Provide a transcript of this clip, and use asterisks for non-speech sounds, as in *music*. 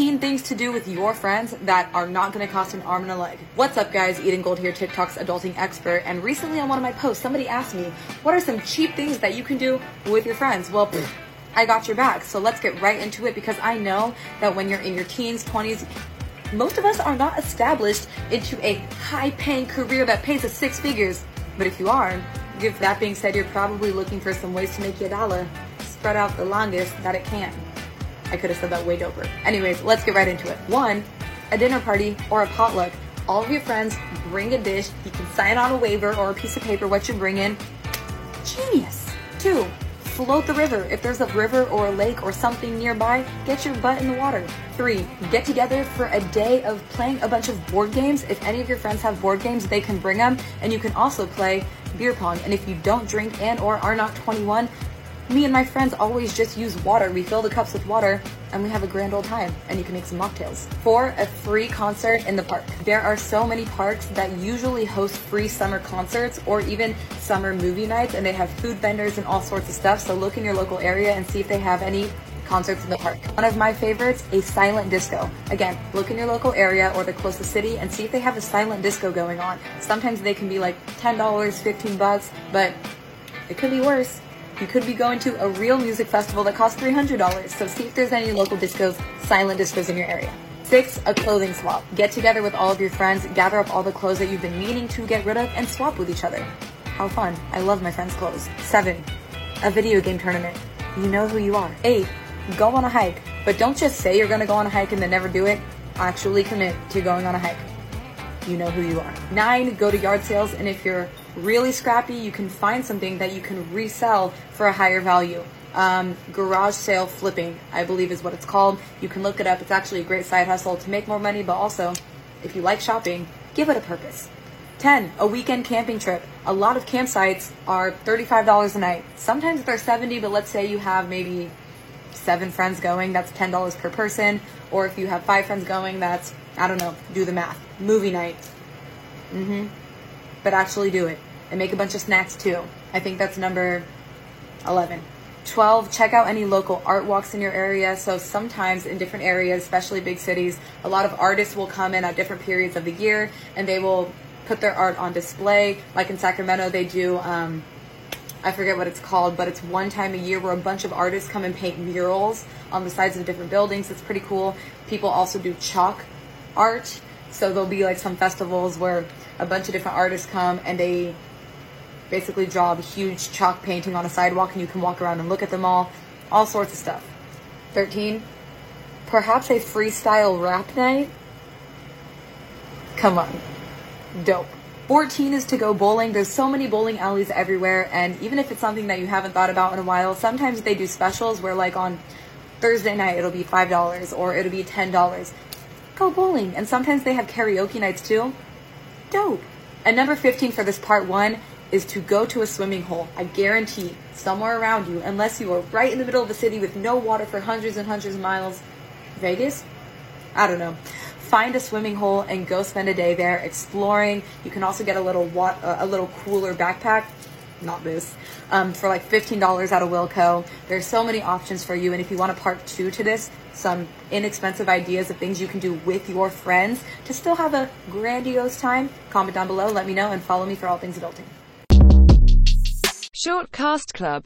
15 things to do with your friends that are not going to cost an arm and a leg. What's up, guys? Eden Gold here, TikTok's adulting expert. And recently on one of my posts, somebody asked me, what are some cheap things that you can do with your friends? Well, *clears throat* I got your back. So let's get right into it because I know that when you're in your teens, 20s, most of us are not established into a high paying career that pays us six figures. But if you are, if that being said, you're probably looking for some ways to make your dollar spread out the longest that it can. I could have said that way doper. Anyways, let's get right into it. One, a dinner party or a potluck. All of your friends bring a dish. You can sign on a waiver or a piece of paper what you bring in. Genius. Two, float the river. If there's a river or a lake or something nearby, get your butt in the water. Three, get together for a day of playing a bunch of board games. If any of your friends have board games, they can bring them and you can also play beer pong. And if you don't drink and or are not 21, me and my friends always just use water. We fill the cups with water and we have a grand old time and you can make some mocktails. Four a free concert in the park. There are so many parks that usually host free summer concerts or even summer movie nights and they have food vendors and all sorts of stuff. So look in your local area and see if they have any concerts in the park. One of my favorites, a silent disco. Again, look in your local area or the closest city and see if they have a silent disco going on. Sometimes they can be like $10, 15 bucks, but it could be worse you could be going to a real music festival that costs $300. So see if there's any local discos, silent discos in your area. Six, a clothing swap. Get together with all of your friends, gather up all the clothes that you've been meaning to get rid of, and swap with each other. How fun. I love my friends' clothes. Seven, a video game tournament. You know who you are. Eight, go on a hike. But don't just say you're gonna go on a hike and then never do it. Actually commit to going on a hike. You know who you are. Nine, go to yard sales, and if you're really scrappy, you can find something that you can resell for a higher value. Um, garage sale flipping, I believe is what it's called. You can look it up. It's actually a great side hustle to make more money, but also, if you like shopping, give it a purpose. 10. A weekend camping trip. A lot of campsites are $35 a night. Sometimes they're 70, but let's say you have maybe seven friends going, that's $10 per person. Or if you have five friends going, that's, I don't know, do the math. Movie night. Mm-hmm but actually do it and make a bunch of snacks too. I think that's number 11. 12, check out any local art walks in your area. So sometimes in different areas, especially big cities, a lot of artists will come in at different periods of the year and they will put their art on display. Like in Sacramento, they do, um, I forget what it's called, but it's one time a year where a bunch of artists come and paint murals on the sides of different buildings. It's pretty cool. People also do chalk art. So there'll be like some festivals where a bunch of different artists come and they basically draw a huge chalk painting on a sidewalk and you can walk around and look at them all. All sorts of stuff. 13. Perhaps a freestyle rap night? Come on. Dope. 14 is to go bowling. There's so many bowling alleys everywhere, and even if it's something that you haven't thought about in a while, sometimes they do specials where, like, on Thursday night it'll be $5 or it'll be $10. Go bowling. And sometimes they have karaoke nights too dope. And number 15 for this part one is to go to a swimming hole. I guarantee somewhere around you, unless you are right in the middle of a city with no water for hundreds and hundreds of miles. Vegas? I don't know. Find a swimming hole and go spend a day there exploring. You can also get a little wa- uh, a little cooler backpack not this, um, for like $15 out of Wilco. There's so many options for you. And if you want a part two to this, some inexpensive ideas of things you can do with your friends to still have a grandiose time, comment down below, let me know, and follow me for all things adulting. Short Cast Club